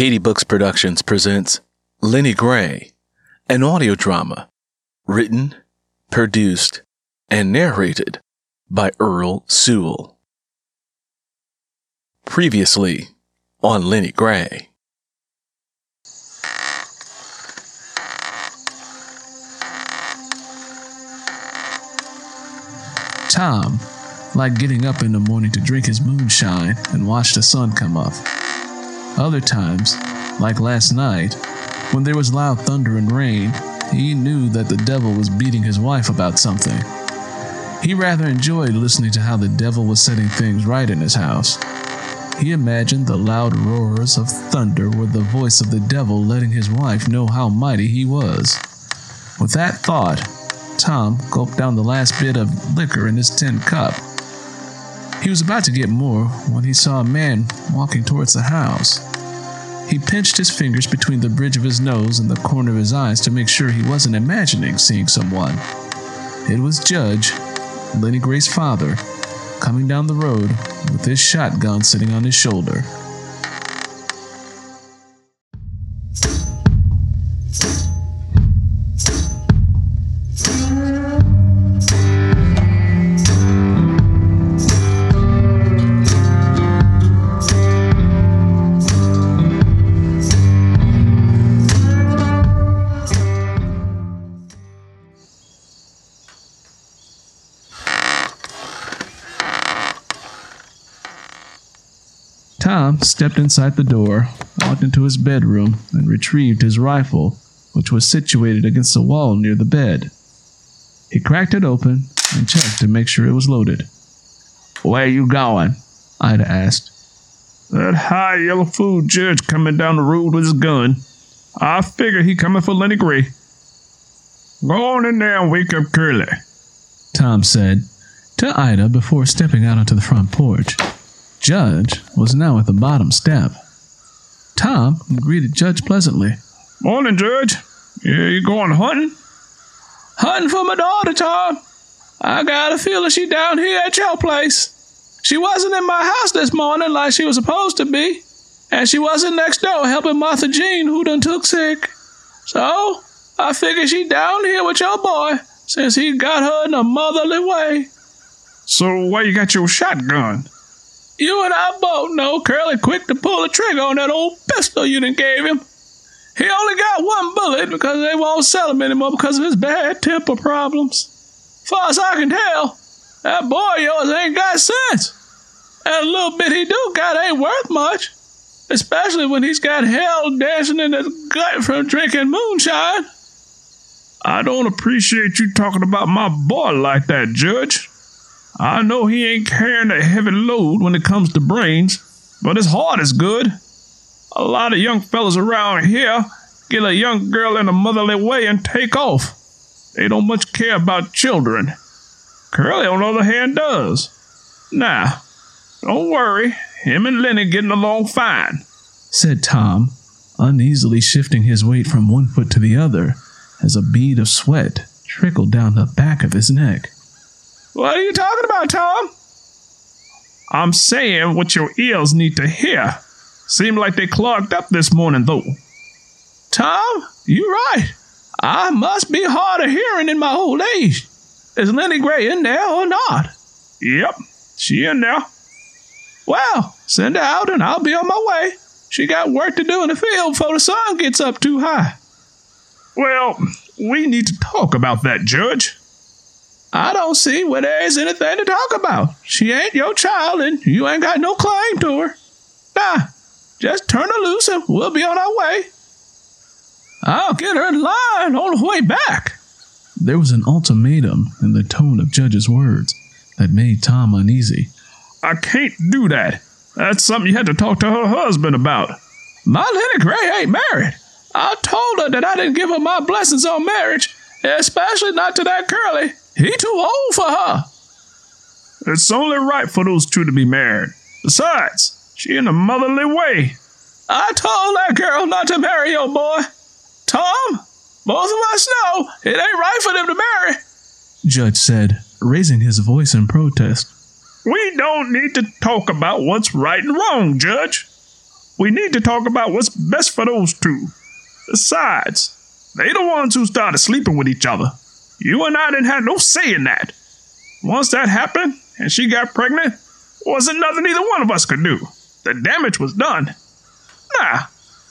Katie Books Productions presents Lennie Gray, an audio drama written, produced, and narrated by Earl Sewell. Previously on Lennie Gray. Tom liked getting up in the morning to drink his moonshine and watch the sun come up. Other times, like last night, when there was loud thunder and rain, he knew that the devil was beating his wife about something. He rather enjoyed listening to how the devil was setting things right in his house. He imagined the loud roars of thunder were the voice of the devil letting his wife know how mighty he was. With that thought, Tom gulped down the last bit of liquor in his tin cup. He was about to get more when he saw a man walking towards the house. He pinched his fingers between the bridge of his nose and the corner of his eyes to make sure he wasn't imagining seeing someone. It was Judge, Lennie Gray's father, coming down the road with his shotgun sitting on his shoulder. Tom stepped inside the door, walked into his bedroom, and retrieved his rifle, which was situated against the wall near the bed. He cracked it open and checked to make sure it was loaded. Where you going? Ida asked. That high yellow food judge coming down the road with his gun. I figure he coming for Lennie Gray. Go on in there and wake up Curly. Tom said to Ida before stepping out onto the front porch. Judge was now at the bottom step. Tom greeted Judge pleasantly. Morning, Judge. Yeah, you going hunting? Hunting for my daughter, Tom. I got a feeling she down here at your place. She wasn't in my house this morning like she was supposed to be, and she wasn't next door helping Martha Jean, who done took sick. So I figure she down here with your boy since he got her in a motherly way. So why you got your shotgun? You and I both know Curly quick to pull the trigger on that old pistol you done gave him. He only got one bullet because they won't sell him anymore because of his bad temper problems. Far as I can tell, that boy yours ain't got sense. And a little bit he do got ain't worth much. Especially when he's got hell dancing in his gut from drinking moonshine. I don't appreciate you talking about my boy like that, Judge. I know he ain't carrying a heavy load when it comes to brains, but his heart is good. A lot of young fellas around here get a young girl in a motherly way and take off. They don't much care about children. Curly, on the other hand, does. Now, don't worry, him and Lennie getting along fine, said Tom, uneasily shifting his weight from one foot to the other as a bead of sweat trickled down the back of his neck. What are you talking about, Tom? I'm saying what your ears need to hear. Seem like they clogged up this morning, though. Tom, you're right. I must be hard of hearing in my old age. Is Lennie Gray in there or not? Yep, she in there. Well, send her out and I'll be on my way. She got work to do in the field before the sun gets up too high. Well, we need to talk about that, Judge. I don't see where there is anything to talk about. She ain't your child and you ain't got no claim to her. Nah, just turn her loose and we'll be on our way. I'll get her in line on the way back. There was an ultimatum in the tone of Judge's words that made Tom uneasy. I can't do that. That's something you had to talk to her husband about. My Lennie Gray ain't married. I told her that I didn't give her my blessings on marriage, especially not to that Curly. He too old for her. It's only right for those two to be married. Besides, she in a motherly way. I told that girl not to marry your boy. Tom, both of us know it ain't right for them to marry. Judge said, raising his voice in protest. We don't need to talk about what's right and wrong, Judge. We need to talk about what's best for those two. Besides, they the ones who started sleeping with each other. You and I didn't have no say in that. Once that happened and she got pregnant, wasn't nothing either one of us could do. The damage was done. Nah,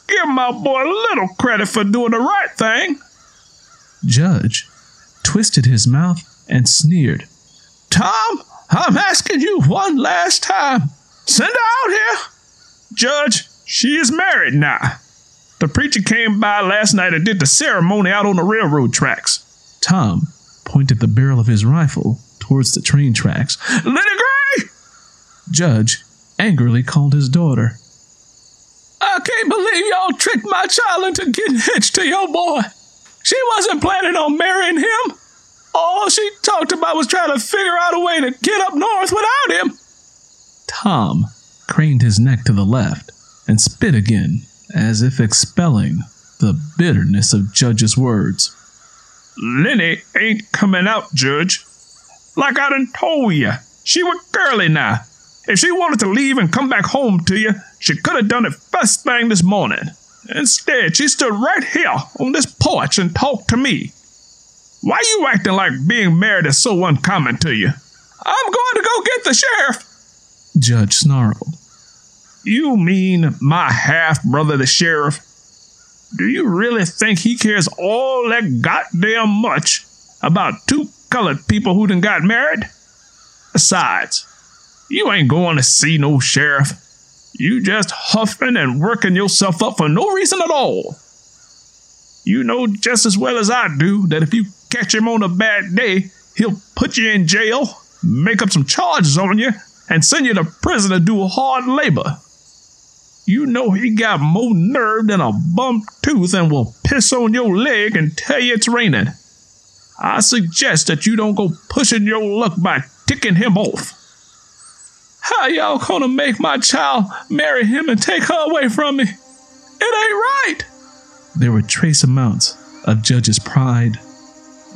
give my boy a little credit for doing the right thing. Judge twisted his mouth and sneered. Tom, I'm asking you one last time. Send her out here. Judge, she is married now. The preacher came by last night and did the ceremony out on the railroad tracks. Tom pointed the barrel of his rifle towards the train tracks. Lennie Gray! Judge angrily called his daughter. I can't believe y'all tricked my child into getting hitched to your boy. She wasn't planning on marrying him. All she talked about was trying to figure out a way to get up north without him. Tom craned his neck to the left and spit again, as if expelling the bitterness of Judge's words. Lennie ain't coming out, Judge. Like I done told you, she was girly now. If she wanted to leave and come back home to you, she could have done it first thing this morning. Instead, she stood right here on this porch and talked to me. Why you acting like being married is so uncommon to you? I'm going to go get the sheriff. Judge snarled. You mean my half brother, the sheriff? Do you really think he cares all that goddamn much about two colored people who done got married? Besides, you ain't going to see no sheriff. You just huffing and working yourself up for no reason at all. You know just as well as I do that if you catch him on a bad day, he'll put you in jail, make up some charges on you, and send you to prison to do hard labor. You know he got more nerve than a bum tooth and will piss on your leg and tell you it's raining. I suggest that you don't go pushing your luck by ticking him off. How y'all gonna make my child marry him and take her away from me? It ain't right. There were trace amounts of Judge's pride,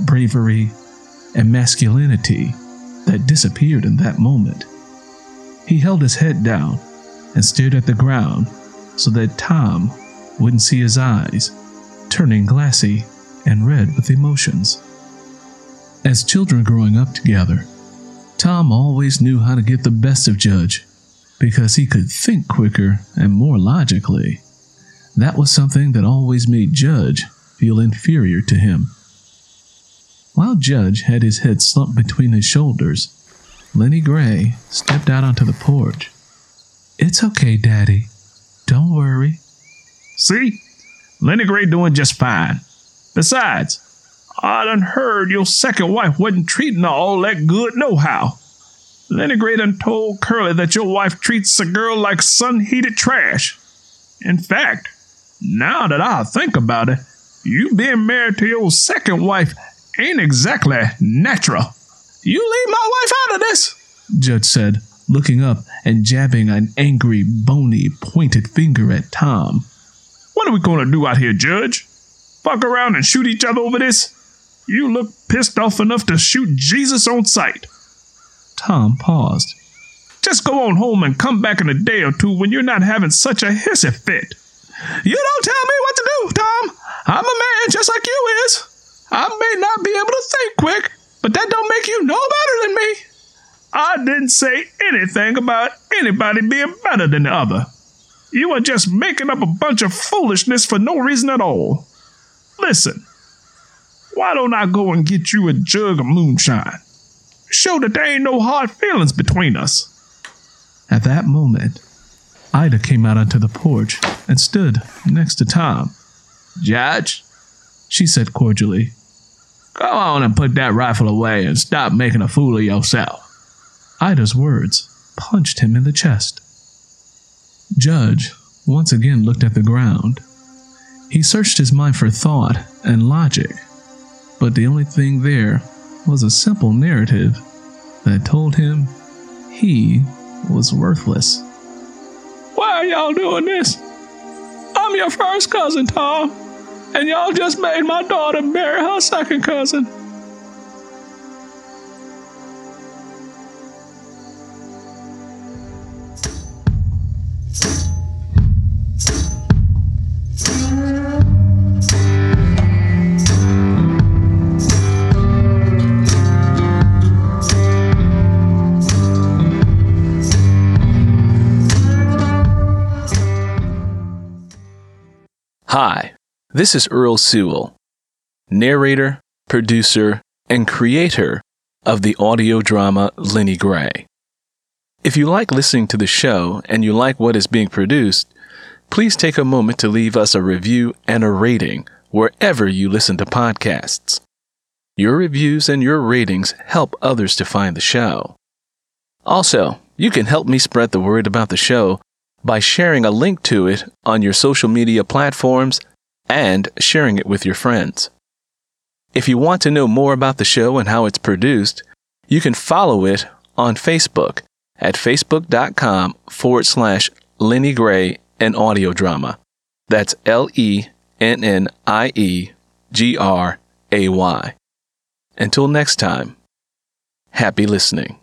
bravery, and masculinity that disappeared in that moment. He held his head down and stared at the ground so that Tom wouldn't see his eyes, turning glassy and red with emotions. As children growing up together, Tom always knew how to get the best of Judge because he could think quicker and more logically. That was something that always made Judge feel inferior to him. While Judge had his head slumped between his shoulders, Lennie Gray stepped out onto the porch. It's okay, Daddy. Don't worry. See? Lennie Gray doing just fine. Besides, I done heard your second wife wasn't treating all that good no how. Lennie Gray done told Curly that your wife treats a girl like sun-heated trash. In fact, now that I think about it, you being married to your second wife ain't exactly natural. You leave my wife out of this, Judge said, looking up and jabbing an angry, bony, pointed finger at Tom. What are we going to do out here, Judge? Fuck around and shoot each other over this? You look pissed off enough to shoot Jesus on sight. Tom paused. Just go on home and come back in a day or two when you're not having such a hissy fit. You don't tell me what to do, Tom. I'm a man just like you is. I may not be able to think quick, but that don't make you no better than me. I didn't say anything about anybody being better than the other. You are just making up a bunch of foolishness for no reason at all. Listen, why don't I go and get you a jug of moonshine? Show that there ain't no hard feelings between us. At that moment, Ida came out onto the porch and stood next to Tom. Judge, she said cordially, go on and put that rifle away and stop making a fool of yourself. Ida's words punched him in the chest. Judge once again looked at the ground. He searched his mind for thought and logic, but the only thing there was a simple narrative that told him he was worthless. Why are y'all doing this? I'm your first cousin, Tom, and y'all just made my daughter marry her second cousin. Hi, this is Earl Sewell, narrator, producer, and creator of the audio drama Lennie Gray. If you like listening to the show and you like what is being produced, please take a moment to leave us a review and a rating wherever you listen to podcasts. Your reviews and your ratings help others to find the show. Also, you can help me spread the word about the show by sharing a link to it on your social media platforms and sharing it with your friends. If you want to know more about the show and how it's produced, you can follow it on Facebook at facebook.com forward slash Lennie Gray and audio drama. That's L E N N I E G R A Y. Until next time, happy listening.